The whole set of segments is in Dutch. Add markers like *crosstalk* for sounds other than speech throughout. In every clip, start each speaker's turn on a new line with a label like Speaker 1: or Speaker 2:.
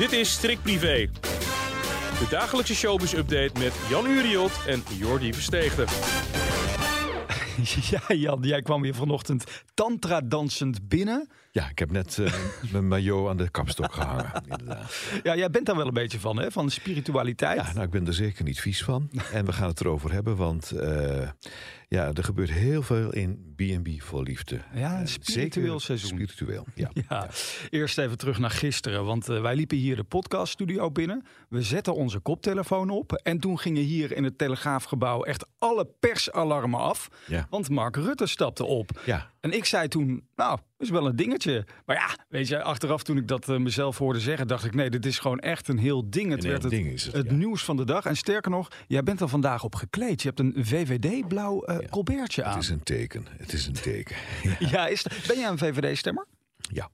Speaker 1: Dit is Strik Privé. De dagelijkse showbiz-update met Jan Uriot en Jordi Versteegde. *laughs*
Speaker 2: Ja, Jan, jij kwam hier vanochtend tantra dansend binnen.
Speaker 3: Ja, ik heb net uh, *laughs* mijn maillot aan de kapstok gehangen. *laughs* Inderdaad.
Speaker 2: Ja, jij bent daar wel een beetje van, hè? Van spiritualiteit.
Speaker 3: Ja, nou, ik ben er zeker niet vies van. En we gaan het erover hebben, want uh, ja, er gebeurt heel veel in B&B voor liefde.
Speaker 2: Ja, een spiritueel
Speaker 3: zeker
Speaker 2: seizoen.
Speaker 3: Spiritueel, *laughs* ja.
Speaker 2: Ja. Eerst even terug naar gisteren, want uh, wij liepen hier de podcaststudio binnen. We zetten onze koptelefoon op en toen gingen hier in het Telegraafgebouw echt alle persalarmen af.
Speaker 3: Ja.
Speaker 2: Want Mark Rutte stapte op.
Speaker 3: Ja.
Speaker 2: En ik zei toen, nou, is wel een dingetje. Maar ja, weet je, achteraf toen ik dat uh, mezelf hoorde zeggen, dacht ik, nee, dit is gewoon echt een heel ding. Het
Speaker 3: Een
Speaker 2: werd het,
Speaker 3: ding is het,
Speaker 2: het
Speaker 3: ja.
Speaker 2: nieuws van de dag. En sterker nog, jij bent er vandaag op gekleed. Je hebt een VVD-blauw uh, colbertje aan.
Speaker 3: Het is een teken, het is een teken. *laughs*
Speaker 2: Ja, is ben jij een VVD-stemmer?
Speaker 3: Ja.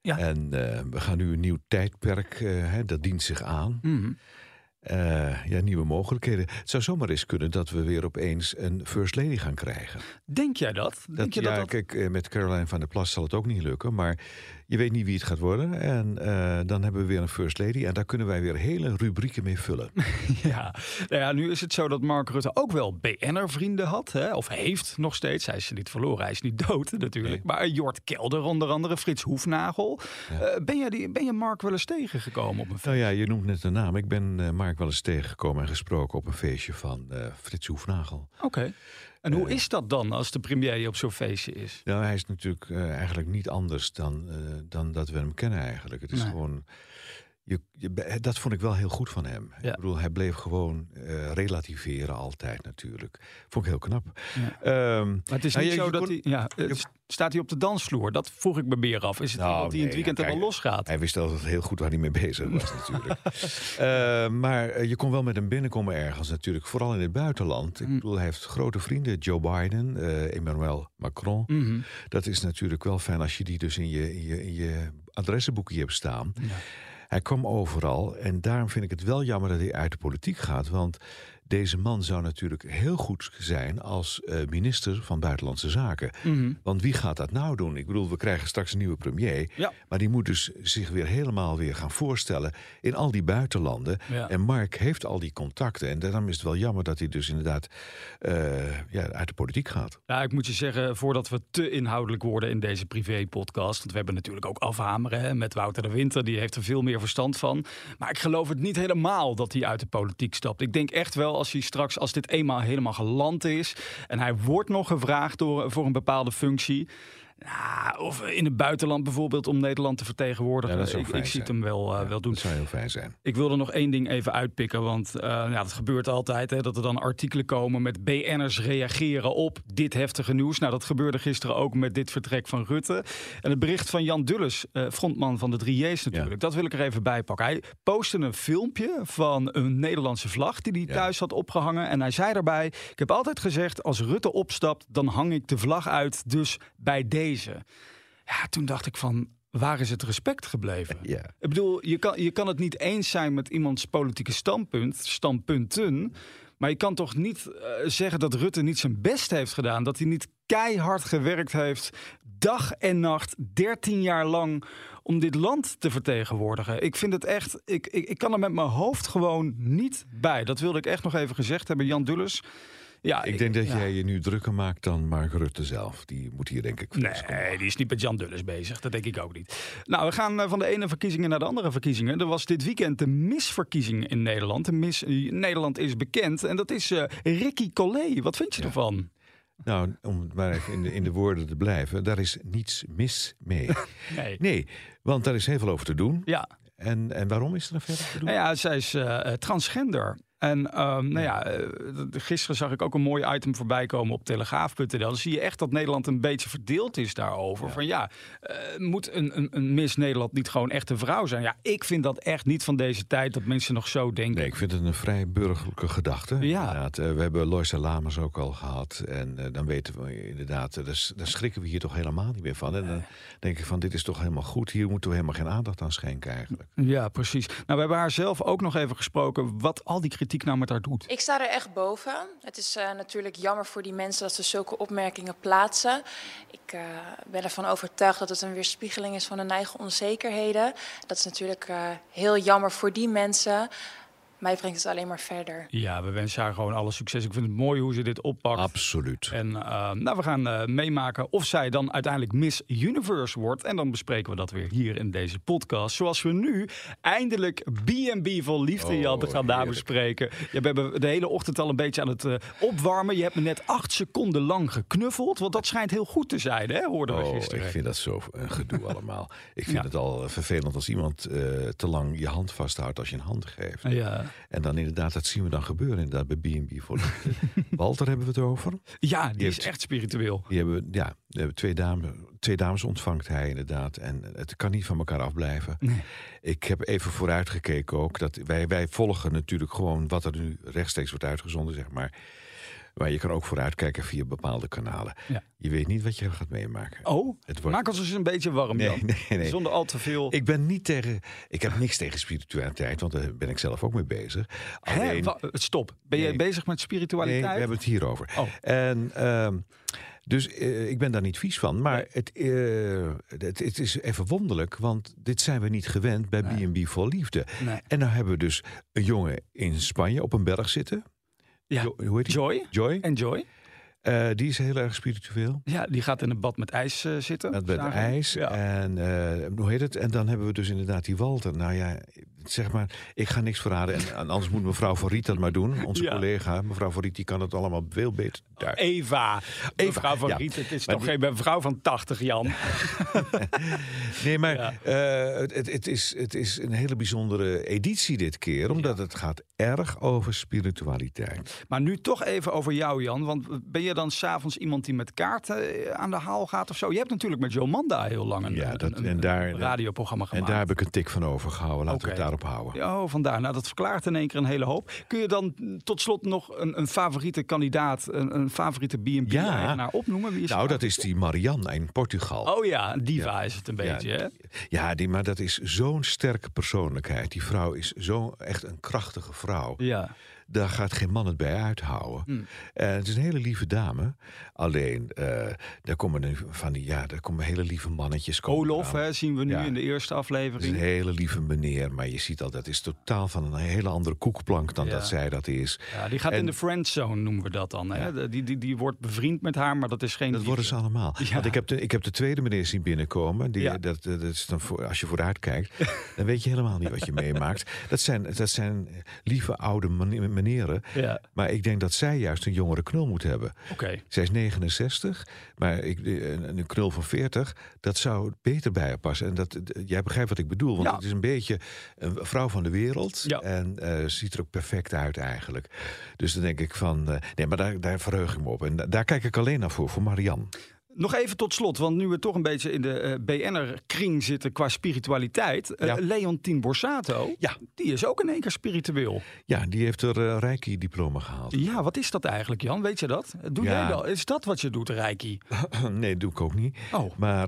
Speaker 2: Ja.
Speaker 3: En uh, we gaan nu een nieuw tijdperk, hè, dat dient zich aan.
Speaker 2: Mm.
Speaker 3: Uh, ja, nieuwe mogelijkheden. Het zou zomaar eens kunnen dat we weer opeens een first lady gaan krijgen.
Speaker 2: Denk jij dat?
Speaker 3: dat
Speaker 2: Denk je
Speaker 3: ja,
Speaker 2: dat, dat...
Speaker 3: kijk, eh, met Caroline van der Plas zal het ook niet lukken. Maar je weet niet wie het gaat worden. En uh, dan hebben we weer een first lady. En daar kunnen wij weer hele rubrieken mee vullen. *laughs*
Speaker 2: ja. Nou ja, nu is het zo dat Mark Rutte ook wel BN'er-vrienden had. Hè? Of heeft nog steeds. Hij is niet verloren. Hij is niet dood natuurlijk.
Speaker 3: Nee.
Speaker 2: Maar Jort Kelder onder andere. Frits Hoefnagel. Ja. Uh, ben, jij die, ben je Mark wel eens tegengekomen op een feest?
Speaker 3: Nou ja, je noemt net de naam. Ik ben uh, Mark wel eens tegengekomen en gesproken op een feestje van Frits Hoefnagel.
Speaker 2: Oké. Okay. En hoe is dat dan als de premier op zo'n feestje is?
Speaker 3: Nou, hij is natuurlijk uh, eigenlijk niet anders dan, uh, dan dat we hem kennen eigenlijk. Het is nee. gewoon... Je, je, dat vond ik wel heel goed van hem. Ja. Ik bedoel, hij bleef gewoon uh, relativeren altijd natuurlijk. Vond ik heel knap.
Speaker 2: Ja. Um, maar het is niet nou, je, zo dat hij... Ja, staat hij op de dansvloer? Dat vroeg ik me meer af. Is het nou, dat hij in het weekend er wel los gaat?
Speaker 3: Hij wist altijd heel goed waar hij mee bezig was natuurlijk. uh, *laughs* maar je kon wel met hem binnenkomen ergens natuurlijk. Vooral in het buitenland. Ik bedoel, hij heeft grote vrienden. Joe Biden, uh, Emmanuel Macron.
Speaker 2: Mhm.
Speaker 3: Mm -hmm. Dat is natuurlijk wel fijn als je die dus in je, in je, in je adressenboekje hebt staan.
Speaker 2: Ja.
Speaker 3: Hij kwam overal en daarom vind ik het wel jammer dat hij uit de politiek gaat. Want deze man zou natuurlijk heel goed zijn als uh, minister van Buitenlandse Zaken.
Speaker 2: Mhm.
Speaker 3: Mm -hmm. Want wie gaat dat nou doen? Ik bedoel, we krijgen straks een nieuwe premier.
Speaker 2: Ja.
Speaker 3: Maar die moet dus zich weer helemaal weer gaan voorstellen in al die buitenlanden.
Speaker 2: Ja.
Speaker 3: En Mark heeft al die contacten. En daarom is het wel jammer dat hij dus inderdaad uh, ja, uit de politiek gaat.
Speaker 2: Ja, ik moet je zeggen, voordat we te inhoudelijk worden in deze privé-podcast. Want we hebben natuurlijk ook afhameren hè, met Wouter de Winter. Die heeft er veel meer verstand van. Maar ik geloof het niet helemaal dat hij uit de politiek stapt. Ik denk echt wel als hij straks, als dit eenmaal helemaal geland is. en hij wordt nog gevraagd door, voor een bepaalde functie. Nou, of in het buitenland bijvoorbeeld om Nederland te vertegenwoordigen.
Speaker 3: Ja,
Speaker 2: ik, ik zie het hem wel, uh,
Speaker 3: ja,
Speaker 2: wel doen.
Speaker 3: Dat zou heel fijn zijn.
Speaker 2: Ik wilde nog één ding even uitpikken. Want uh, ja, dat gebeurt altijd. Hè, dat er dan artikelen komen met BN'ers reageren op dit heftige nieuws. Nou, dat gebeurde gisteren ook met dit vertrek van Rutte. En het bericht van Jan Dulles, uh, frontman van de 3J's natuurlijk. Ja. Dat wil ik er even bij pakken. Hij postte een filmpje van een Nederlandse vlag die hij thuis had opgehangen. En hij zei daarbij, ik heb altijd gezegd, als Rutte opstapt, dan hang ik de vlag uit. Dus bij deze. Ja, toen dacht ik van, waar is het respect gebleven?
Speaker 3: Ja.
Speaker 2: Ik bedoel, je kan, je kan het niet eens zijn met iemands politieke standpunt, standpunten. Maar je kan toch niet uh, zeggen dat Rutte niet zijn best heeft gedaan. Dat hij niet keihard gewerkt heeft, dag en nacht, 13 jaar lang, om dit land te vertegenwoordigen. Ik vind het echt, ik, ik, ik kan er met mijn hoofd gewoon niet bij. Dat wilde ik echt nog even gezegd hebben. Jan Dulles. Ja,
Speaker 3: ik denk dat ja. jij je nu drukker maakt dan Mark Rutte zelf. Die moet hier denk ik...
Speaker 2: Nee, die is niet met Jan Dulles bezig. Dat denk ik ook niet. Nou, we gaan van de ene verkiezingen naar de andere verkiezingen. Er was dit weekend de misverkiezing in Nederland. De mis, Nederland is bekend. En dat is uh, Ricky Collet. Wat vind je ja. ervan?
Speaker 3: Nou, om maar even in de, in de woorden te blijven. Daar is niets mis mee. *laughs*
Speaker 2: nee.
Speaker 3: nee, want daar is heel veel over te doen.
Speaker 2: Ja.
Speaker 3: En, en waarom is er een verder te doen?
Speaker 2: Nou ja, zij is uh, transgender. En ehm, nou ja, uh, gisteren zag ik ook een mooi item voorbij komen op telegraaf.nl. Dan zie je echt dat Nederland een beetje verdeeld is daarover. Van ja, uh, moet een, een, een Miss Nederland niet gewoon echt een vrouw zijn? Ja, ik vind dat echt niet van deze tijd dat mensen nog zo denken.
Speaker 3: Nee, ik vind het een vrij burgerlijke gedachte.
Speaker 2: Ja.
Speaker 3: Uh, we hebben Loisa Lamers ook al gehad. En dan weten we inderdaad, daar schrikken we hier toch helemaal niet meer van. En dan denk ik van, dit is toch helemaal goed. Hier moeten we helemaal geen aandacht aan schenken eigenlijk.
Speaker 2: Ja, precies. Nou, we hebben haar zelf ook nog even gesproken wat al die kritiek nou met haar doet.
Speaker 4: Ik sta er echt boven. Het is uh, natuurlijk jammer voor die mensen dat ze zulke opmerkingen plaatsen. Ik uh, ben ervan overtuigd dat het een weerspiegeling is van hun eigen onzekerheden. Dat is natuurlijk uh, heel jammer voor die mensen mij brengt het alleen maar verder.
Speaker 2: Ja, we wensen haar gewoon alle succes. Ik vind het mooi hoe ze dit oppakt.
Speaker 3: Absoluut.
Speaker 2: En uh, nou, we gaan uh, meemaken of zij dan uiteindelijk Miss Universe wordt. En dan bespreken we dat weer hier in deze podcast. Zoals we nu eindelijk B&B vol liefde, oh, Jan, gaan daar bespreken. Ja, we hebben de hele ochtend al een beetje aan het uh, opwarmen. Je hebt me net acht seconden lang geknuffeld. Want dat schijnt heel goed te zijn, hè? hoorden we
Speaker 3: oh,
Speaker 2: gisteren.
Speaker 3: Ik vind dat zo een gedoe *laughs* allemaal. Ik vind ja. het al vervelend als iemand te lang je hand vasthoudt als je een hand geeft.
Speaker 2: Ja.
Speaker 3: En dan inderdaad, dat zien we dan gebeuren inderdaad bij B&B voor *laughs* Walter hebben we het over.
Speaker 2: Ja, die, die is heeft, echt spiritueel.
Speaker 3: Die hebben, ja, die hebben twee, dames, twee dames ontvangt hij inderdaad. En het kan niet van elkaar afblijven.
Speaker 2: Nee.
Speaker 3: Ik heb even vooruitgekeken ook. Dat wij, wij volgen natuurlijk gewoon wat er nu rechtstreeks wordt uitgezonden, zeg maar. Maar je kan ook vooruitkijken via bepaalde kanalen.
Speaker 2: Ja.
Speaker 3: Je weet niet wat je gaat meemaken.
Speaker 2: Oh, het wordt... maak ons eens een beetje warm
Speaker 3: nee,
Speaker 2: dan. *laughs*
Speaker 3: Nee, nee.
Speaker 2: Zonder al te veel...
Speaker 3: Ik ben niet tegen... Ik heb niks tegen spiritualiteit, want daar ben ik zelf ook mee bezig.
Speaker 2: Alleen... Hè? Stop. Ben je bezig met spiritualiteit?
Speaker 3: Nee, we hebben het hierover.
Speaker 2: Oh.
Speaker 3: En... Uh, dus uh, ik ben daar niet vies van. Maar
Speaker 2: nee.
Speaker 3: het, uh, het, het, is even wonderlijk, want dit zijn we niet gewend bij B&B nee. voor Liefde.
Speaker 2: Nee.
Speaker 3: En dan hebben we dus een jongen in Spanje op een berg zitten.
Speaker 2: Ja.
Speaker 3: Jo hoe heet?
Speaker 2: Joy.
Speaker 3: Joy.
Speaker 2: En Joy.
Speaker 3: Uh, die is heel erg spiritueel.
Speaker 2: Ja, die gaat in een bad met ijs uh, zitten.
Speaker 3: Met, met ijs.
Speaker 2: Ja.
Speaker 3: En uh, hoe heet het? En dan hebben we dus inderdaad die Walter. Nou ja, zeg maar, ik ga niks verraden. En, en anders moet mevrouw Van Riet dat maar doen. Onze
Speaker 2: Ja.
Speaker 3: collega, mevrouw Van Riet, die kan het allemaal veel beter. Daar.
Speaker 2: Eva.
Speaker 3: Eva,
Speaker 2: Mevrouw van
Speaker 3: ja.
Speaker 2: Riet, het is
Speaker 3: Maar
Speaker 2: toch
Speaker 3: die-
Speaker 2: geen mevrouw van 80, Jan? *laughs*
Speaker 3: Nee, maar eh, het, het, het is, het is een hele bijzondere editie dit keer. Omdat het gaat erg over spiritualiteit.
Speaker 2: Maar nu toch even over jou, Jan. Want ben je dan s'avonds iemand die met kaarten eh, aan de haal gaat of zo? Je hebt natuurlijk met Jomanda heel lang een,
Speaker 3: Ja, dat-
Speaker 2: een,
Speaker 3: en daar-
Speaker 2: een radioprogramma
Speaker 3: En
Speaker 2: gemaakt.
Speaker 3: daar heb ik een tik van overgehouden. Laten we
Speaker 2: Oké.
Speaker 3: het daarop houden.
Speaker 2: Ja, Oh, vandaar. Nou, dat verklaart in één keer een hele hoop. Kun je dan mm, tot slot nog een, een favoriete kandidaat, een, een favoriete B&B-eigenaar opnoemen? Wie is
Speaker 3: Nou, dat is die Marianne in Portugal.
Speaker 2: Oh ja, een diva is het een beetje, hè?
Speaker 3: Ja, die, maar dat is zo'n sterke persoonlijkheid. Die vrouw is zo echt een krachtige vrouw.
Speaker 2: Ja.
Speaker 3: Daar gaat geen man het bij uithouden.
Speaker 2: Hmm.
Speaker 3: En het is een hele lieve dame. Alleen, eh, daar komen nu van die, ja, daar komen hele lieve mannetjes. komen
Speaker 2: Olof, hè, zien we nu
Speaker 3: Ja.
Speaker 2: in de eerste
Speaker 3: Dat is een
Speaker 2: aflevering.
Speaker 3: hele lieve meneer, maar je ziet al, dat is totaal van een hele andere koekplank dan
Speaker 2: Ja.
Speaker 3: dat zij dat is.
Speaker 2: Ja, die gaat
Speaker 3: En-
Speaker 2: in de friendzone, noemen we dat dan. Hè?
Speaker 3: Ja.
Speaker 2: Die, die, die wordt bevriend met haar, maar dat is geen
Speaker 3: Dat
Speaker 2: liefde.
Speaker 3: worden ze allemaal.
Speaker 2: Ja.
Speaker 3: Want ik heb, de, ik heb de tweede meneer zien binnenkomen. Die,
Speaker 2: Ja.
Speaker 3: dat, dat is dan voor, als je vooruit kijkt, dan weet je helemaal niet wat je *laughs* meemaakt. Dat zijn, dat zijn lieve oude mane- meneren.
Speaker 2: Ja,
Speaker 3: Maar ik denk dat zij juist een jongere knul moet hebben.
Speaker 2: oké.
Speaker 3: Zij is 69, maar ik, een, een knul van 40, dat zou beter bij haar passen. En dat, jij begrijpt wat ik bedoel, want
Speaker 2: Ja.
Speaker 3: het is een beetje een vrouw van de wereld.
Speaker 2: Ja.
Speaker 3: En eh, ziet er ook perfect uit eigenlijk. Dus dan denk ik van, eh, nee, maar daar, daar verheug ik me op. En da- daar kijk ik alleen naar voor, voor Marianne.
Speaker 2: Nog even tot slot, want nu we toch een beetje in de eh, BN'er-kring zitten qua spiritualiteit. eh,
Speaker 3: Ja.
Speaker 2: Leontien Borsato,
Speaker 3: Ja.
Speaker 2: die is ook in één keer spiritueel.
Speaker 3: Ja, die heeft er eh Reiki-diploma gehaald.
Speaker 2: Ja, wat is dat eigenlijk, Jan? Weet je dat? Doe
Speaker 3: Ja.
Speaker 2: jij dat? Is dat wat je doet, Reiki? *clears throat*
Speaker 3: nee, doe ik ook niet.
Speaker 2: Oh,
Speaker 3: Maar,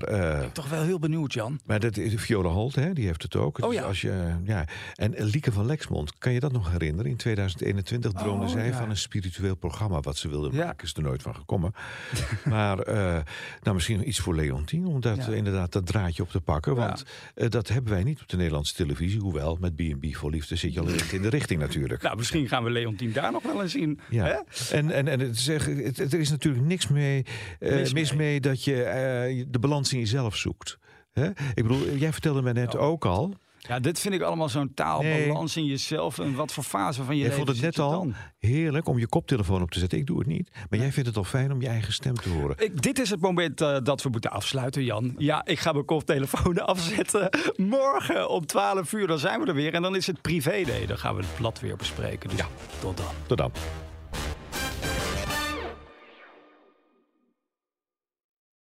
Speaker 2: toch wel heel benieuwd, Jan.
Speaker 3: maar dat is Viola Holt, hè, die heeft het ook.
Speaker 2: Oh
Speaker 3: Dus
Speaker 2: ja.
Speaker 3: Als je, ja. En Lieke van Lexmond, kan je dat nog herinneren? In 2021 droomde
Speaker 2: Oh,
Speaker 3: zij van een spiritueel programma. Wat ze wilde maken, is er nooit van gekomen. *laughs* maar nou, misschien iets voor Leontien, om dat,
Speaker 2: Ja.
Speaker 3: inderdaad dat draadje op te pakken.
Speaker 2: Ja.
Speaker 3: Want eh, dat hebben wij niet op de Nederlandse televisie. Hoewel, met B&B voor Liefde zit je al in de richting natuurlijk.
Speaker 2: Nou, misschien gaan we Leontien daar nog wel eens in.
Speaker 3: Ja,
Speaker 2: Hè?
Speaker 3: en, en, en het is echt- het, er is natuurlijk niks mee, eh, Mis
Speaker 2: mee.
Speaker 3: mee. dat je eh, de balans in jezelf zoekt. Hè? Ik bedoel, jij vertelde mij net
Speaker 2: Ja.
Speaker 3: ook al.
Speaker 2: Ja, dit vind ik allemaal zo'n taalbalans in jezelf. En wat voor fase van je
Speaker 3: jij
Speaker 2: leven
Speaker 3: vond het net al
Speaker 2: dan?
Speaker 3: heerlijk om je koptelefoon op te zetten. Ik doe het niet. Maar jij vindt het toch fijn om je eigen stem te horen.
Speaker 2: Ik, dit is het moment uh, dat we moeten afsluiten, Jan. Ja, ik ga mijn koptelefoon *laughs* afzetten. Morgen om 12 uur, dan zijn we er weer. En dan is het privé day. Dan gaan we het blad weer bespreken. Dus ja. tot dan.
Speaker 3: Tot dan.